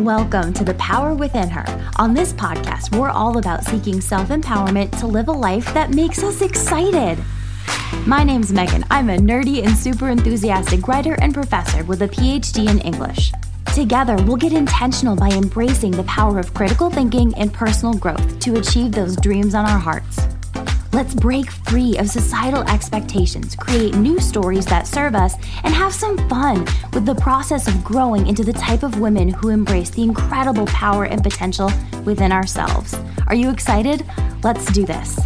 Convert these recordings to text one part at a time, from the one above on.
Welcome to The Power Within Her. On this podcast, we're all about seeking self empowerment to live a life that makes us excited. My name's Megan. I'm a nerdy and super enthusiastic writer and professor with a PhD in English. Together, we'll get intentional by embracing the power of critical thinking and personal growth to achieve those dreams on our hearts. Let's break free of societal expectations, create new stories that serve us, and have some fun with the process of growing into the type of women who embrace the incredible power and potential within ourselves. Are you excited? Let's do this.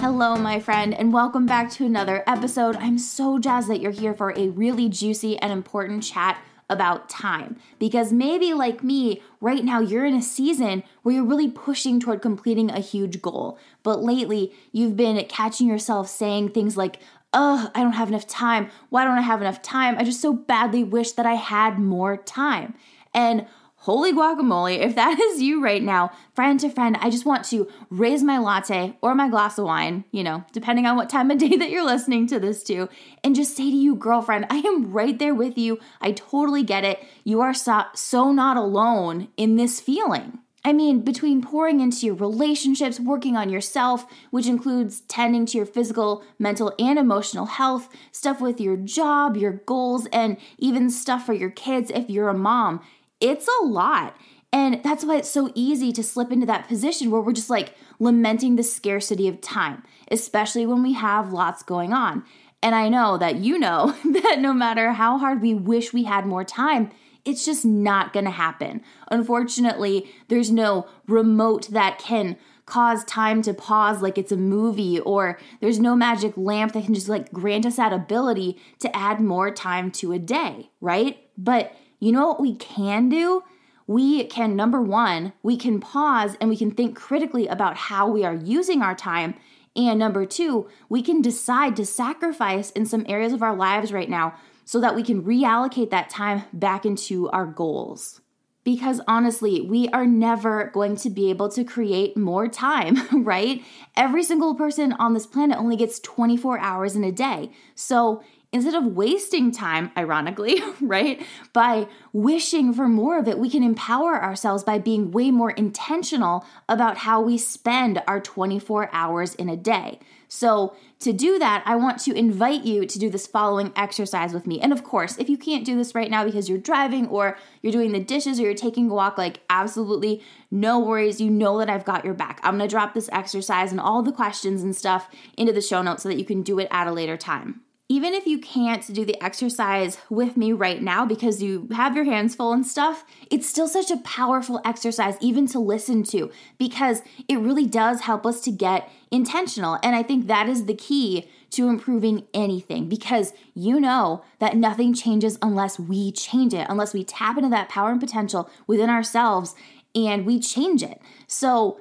Hello, my friend, and welcome back to another episode. I'm so jazzed that you're here for a really juicy and important chat about time. Because maybe, like me, right now you're in a season where you're really pushing toward completing a huge goal. But lately, you've been catching yourself saying things like, Ugh, I don't have enough time. Why don't I have enough time? I just so badly wish that I had more time. And Holy guacamole, if that is you right now, friend to friend, I just want to raise my latte or my glass of wine, you know, depending on what time of day that you're listening to this to, and just say to you, girlfriend, I am right there with you. I totally get it. You are so, so not alone in this feeling. I mean, between pouring into your relationships, working on yourself, which includes tending to your physical, mental, and emotional health, stuff with your job, your goals, and even stuff for your kids if you're a mom, it's a lot. And that's why it's so easy to slip into that position where we're just like lamenting the scarcity of time, especially when we have lots going on. And I know that you know that no matter how hard we wish we had more time, it's just not gonna happen. Unfortunately, there's no remote that can cause time to pause like it's a movie, or there's no magic lamp that can just like grant us that ability to add more time to a day, right? But you know what we can do? We can, number one, we can pause and we can think critically about how we are using our time. And number two, we can decide to sacrifice in some areas of our lives right now so that we can reallocate that time back into our goals. Because honestly, we are never going to be able to create more time, right? Every single person on this planet only gets 24 hours in a day. So instead of wasting time, ironically, right, by wishing for more of it, we can empower ourselves by being way more intentional about how we spend our 24 hours in a day. So, to do that, I want to invite you to do this following exercise with me. And of course, if you can't do this right now because you're driving or you're doing the dishes or you're taking a walk, like absolutely no worries. You know that I've got your back. I'm gonna drop this exercise and all the questions and stuff into the show notes so that you can do it at a later time even if you can't do the exercise with me right now because you have your hands full and stuff, it's still such a powerful exercise even to listen to because it really does help us to get intentional. And I think that is the key to improving anything because you know that nothing changes unless we change it, unless we tap into that power and potential within ourselves and we change it. So,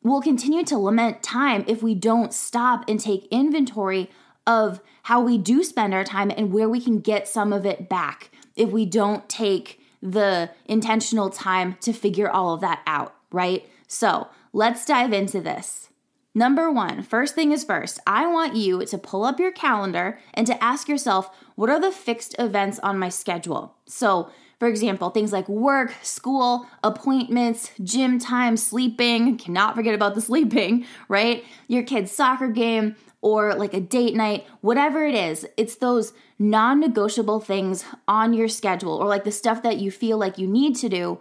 we'll continue to lament time if we don't stop and take inventory of how we do spend our time and where we can get some of it back if we don't take the intentional time to figure all of that out, right? So let's dive into this. Number one, first thing is first, I want you to pull up your calendar and to ask yourself, what are the fixed events on my schedule? So, for example, things like work, school, appointments, gym time, sleeping, cannot forget about the sleeping, right? Your kid's soccer game, or like a date night, whatever it is, it's those non negotiable things on your schedule or like the stuff that you feel like you need to do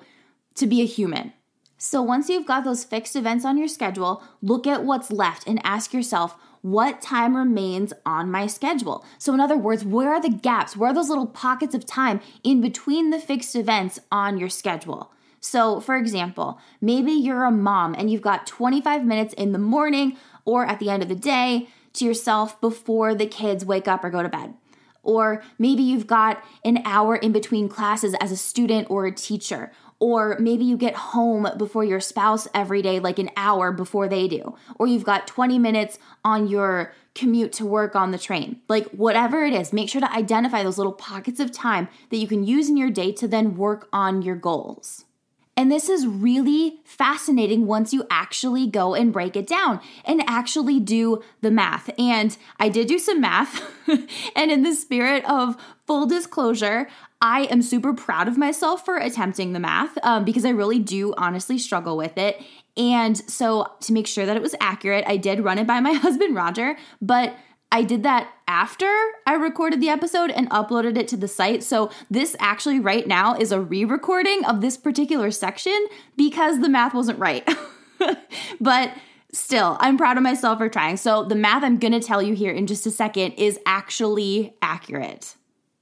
to be a human. So once you've got those fixed events on your schedule, look at what's left and ask yourself, what time remains on my schedule? So, in other words, where are the gaps? Where are those little pockets of time in between the fixed events on your schedule? So, for example, maybe you're a mom and you've got 25 minutes in the morning or at the end of the day to yourself before the kids wake up or go to bed. Or maybe you've got an hour in between classes as a student or a teacher. Or maybe you get home before your spouse every day, like an hour before they do. Or you've got 20 minutes on your commute to work on the train. Like whatever it is, make sure to identify those little pockets of time that you can use in your day to then work on your goals. And this is really fascinating once you actually go and break it down and actually do the math. And I did do some math. and in the spirit of full disclosure, I am super proud of myself for attempting the math um, because I really do honestly struggle with it. And so, to make sure that it was accurate, I did run it by my husband, Roger, but I did that after I recorded the episode and uploaded it to the site. So, this actually right now is a re recording of this particular section because the math wasn't right. but still, I'm proud of myself for trying. So, the math I'm gonna tell you here in just a second is actually accurate.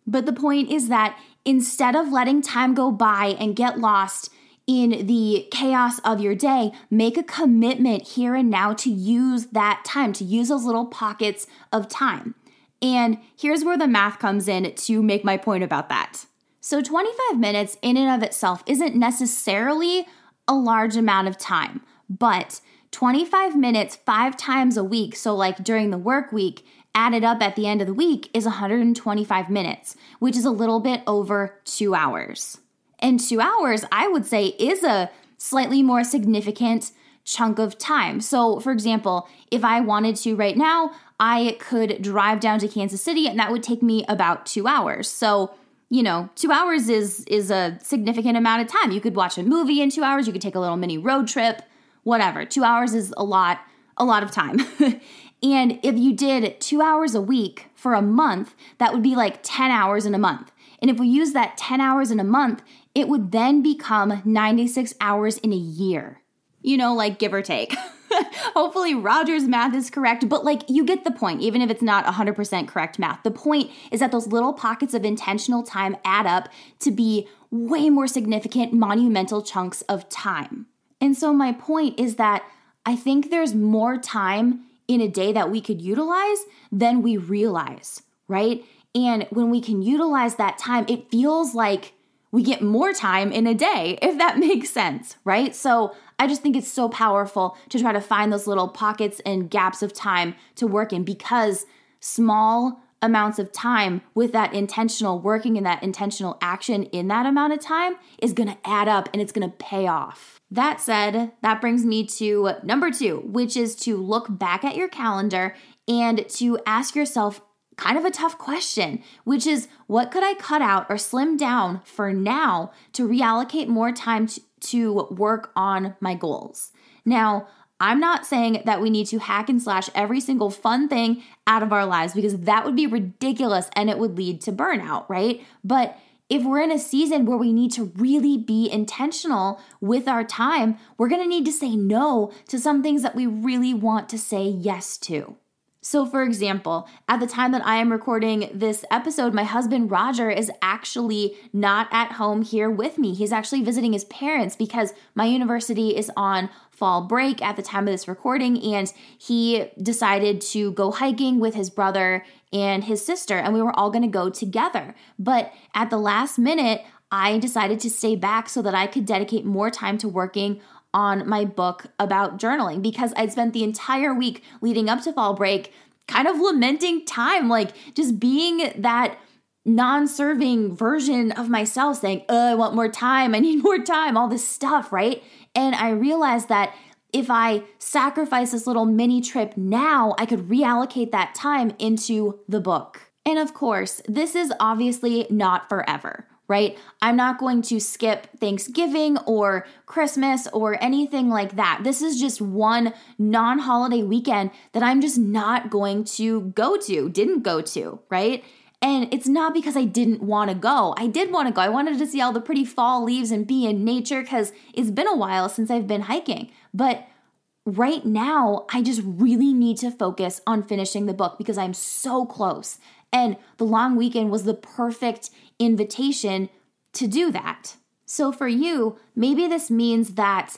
But the point is that instead of letting time go by and get lost in the chaos of your day, make a commitment here and now to use that time, to use those little pockets of time. And here's where the math comes in to make my point about that. So, 25 minutes in and of itself isn't necessarily a large amount of time, but 25 minutes five times a week, so like during the work week, added up at the end of the week is 125 minutes, which is a little bit over two hours. And two hours, I would say, is a slightly more significant chunk of time. So, for example, if I wanted to right now, I could drive down to Kansas City and that would take me about 2 hours. So, you know, 2 hours is is a significant amount of time. You could watch a movie in 2 hours, you could take a little mini road trip, whatever. 2 hours is a lot a lot of time. and if you did 2 hours a week for a month, that would be like 10 hours in a month. And if we use that 10 hours in a month, it would then become 96 hours in a year. You know, like give or take. Hopefully, Roger's math is correct, but like you get the point, even if it's not 100% correct math. The point is that those little pockets of intentional time add up to be way more significant, monumental chunks of time. And so, my point is that I think there's more time in a day that we could utilize then we realize, right? And when we can utilize that time, it feels like we get more time in a day, if that makes sense, right? So I just think it's so powerful to try to find those little pockets and gaps of time to work in because small amounts of time with that intentional working and that intentional action in that amount of time is gonna add up and it's gonna pay off. That said, that brings me to number two, which is to look back at your calendar and to ask yourself kind of a tough question, which is what could I cut out or slim down for now to reallocate more time to, to work on my goals? Now, I'm not saying that we need to hack and slash every single fun thing out of our lives because that would be ridiculous and it would lead to burnout, right? But if we're in a season where we need to really be intentional with our time, we're gonna need to say no to some things that we really want to say yes to. So, for example, at the time that I am recording this episode, my husband Roger is actually not at home here with me. He's actually visiting his parents because my university is on fall break at the time of this recording, and he decided to go hiking with his brother and his sister, and we were all gonna go together. But at the last minute, I decided to stay back so that I could dedicate more time to working on my book about journaling because I'd spent the entire week leading up to fall break kind of lamenting time, like just being that non serving version of myself saying, oh, I want more time, I need more time, all this stuff, right? And I realized that if I sacrifice this little mini trip now, I could reallocate that time into the book. And of course, this is obviously not forever, right? I'm not going to skip Thanksgiving or Christmas or anything like that. This is just one non holiday weekend that I'm just not going to go to, didn't go to, right? And it's not because I didn't want to go. I did want to go. I wanted to see all the pretty fall leaves and be in nature because it's been a while since I've been hiking. But right now, I just really need to focus on finishing the book because I'm so close. And the long weekend was the perfect invitation to do that. So for you, maybe this means that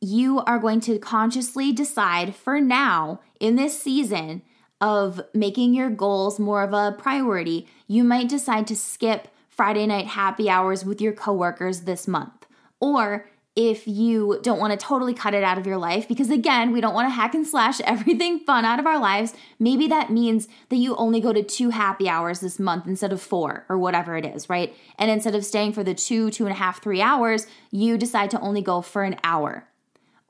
you are going to consciously decide for now in this season of making your goals more of a priority, you might decide to skip Friday night happy hours with your coworkers this month. Or if you don't want to totally cut it out of your life, because again, we don't want to hack and slash everything fun out of our lives, maybe that means that you only go to two happy hours this month instead of four or whatever it is, right? And instead of staying for the two, two and a half, three hours, you decide to only go for an hour.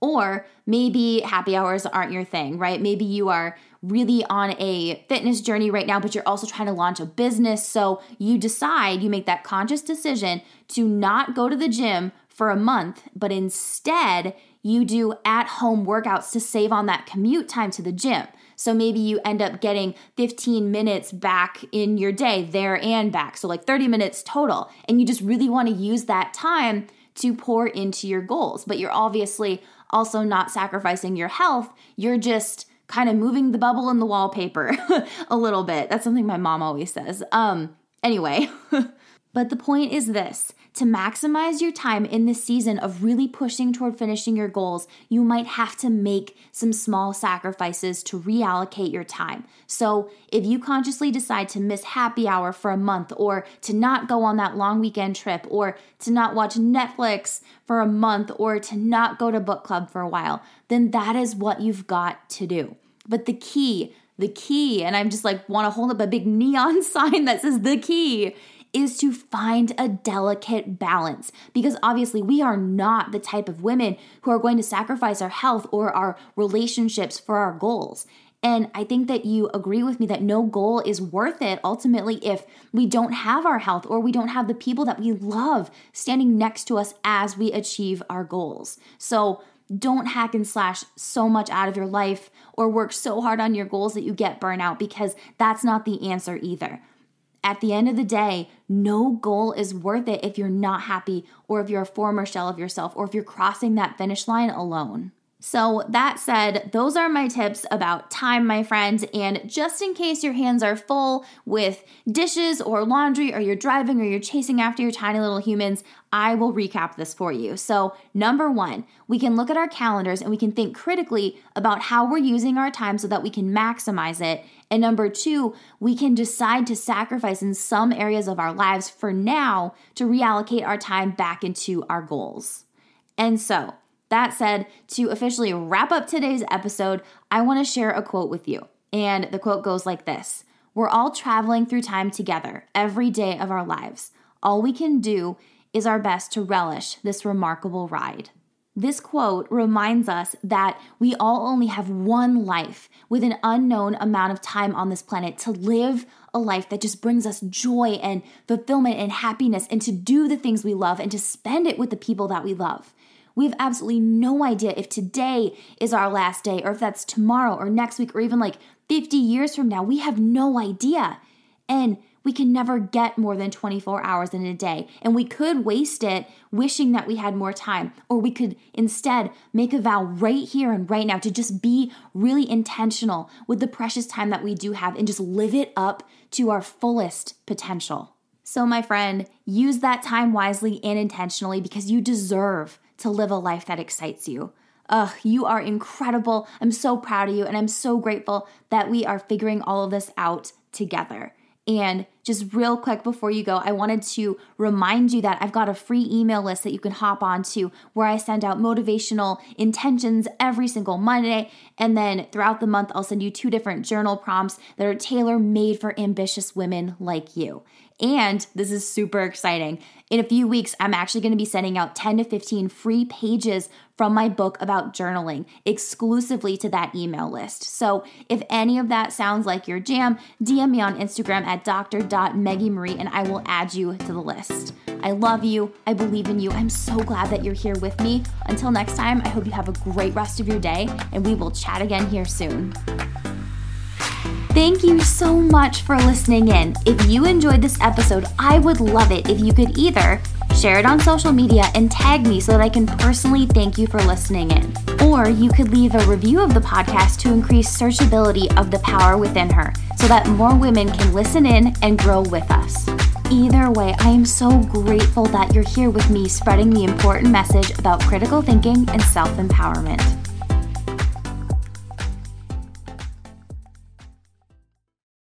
Or maybe happy hours aren't your thing, right? Maybe you are really on a fitness journey right now, but you're also trying to launch a business. So you decide, you make that conscious decision to not go to the gym for a month, but instead you do at home workouts to save on that commute time to the gym. So maybe you end up getting 15 minutes back in your day, there and back. So like 30 minutes total. And you just really want to use that time to pour into your goals. But you're obviously also not sacrificing your health. You're just kind of moving the bubble in the wallpaper a little bit. That's something my mom always says. Um anyway, but the point is this to maximize your time in this season of really pushing toward finishing your goals, you might have to make some small sacrifices to reallocate your time. So, if you consciously decide to miss happy hour for a month, or to not go on that long weekend trip, or to not watch Netflix for a month, or to not go to book club for a while, then that is what you've got to do. But the key, the key, and I'm just like want to hold up a big neon sign that says the key is to find a delicate balance because obviously we are not the type of women who are going to sacrifice our health or our relationships for our goals. And I think that you agree with me that no goal is worth it ultimately if we don't have our health or we don't have the people that we love standing next to us as we achieve our goals. So don't hack and slash so much out of your life or work so hard on your goals that you get burnout because that's not the answer either at the end of the day, no goal is worth it if you're not happy or if you're a former shell of yourself or if you're crossing that finish line alone. So, that said, those are my tips about time, my friends. And just in case your hands are full with dishes or laundry, or you're driving or you're chasing after your tiny little humans, I will recap this for you. So, number one, we can look at our calendars and we can think critically about how we're using our time so that we can maximize it. And number two, we can decide to sacrifice in some areas of our lives for now to reallocate our time back into our goals. And so, that said, to officially wrap up today's episode, I want to share a quote with you. And the quote goes like this We're all traveling through time together every day of our lives. All we can do is our best to relish this remarkable ride. This quote reminds us that we all only have one life with an unknown amount of time on this planet to live a life that just brings us joy and fulfillment and happiness and to do the things we love and to spend it with the people that we love. We have absolutely no idea if today is our last day or if that's tomorrow or next week or even like 50 years from now. We have no idea. And we can never get more than 24 hours in a day. And we could waste it wishing that we had more time. Or we could instead make a vow right here and right now to just be really intentional with the precious time that we do have and just live it up to our fullest potential. So, my friend, use that time wisely and intentionally because you deserve to live a life that excites you. Ugh, you are incredible. I'm so proud of you, and I'm so grateful that we are figuring all of this out together. And just real quick before you go, I wanted to remind you that I've got a free email list that you can hop onto where I send out motivational intentions every single Monday. And then throughout the month, I'll send you two different journal prompts that are tailor made for ambitious women like you. And this is super exciting. In a few weeks, I'm actually going to be sending out 10 to 15 free pages from my book about journaling exclusively to that email list. So if any of that sounds like your jam, DM me on Instagram at dr.meggiemarie and I will add you to the list. I love you. I believe in you. I'm so glad that you're here with me. Until next time, I hope you have a great rest of your day and we will chat again here soon. Thank you so much for listening in. If you enjoyed this episode, I would love it if you could either share it on social media and tag me so that I can personally thank you for listening in. Or you could leave a review of the podcast to increase searchability of the power within her so that more women can listen in and grow with us. Either way, I am so grateful that you're here with me spreading the important message about critical thinking and self empowerment.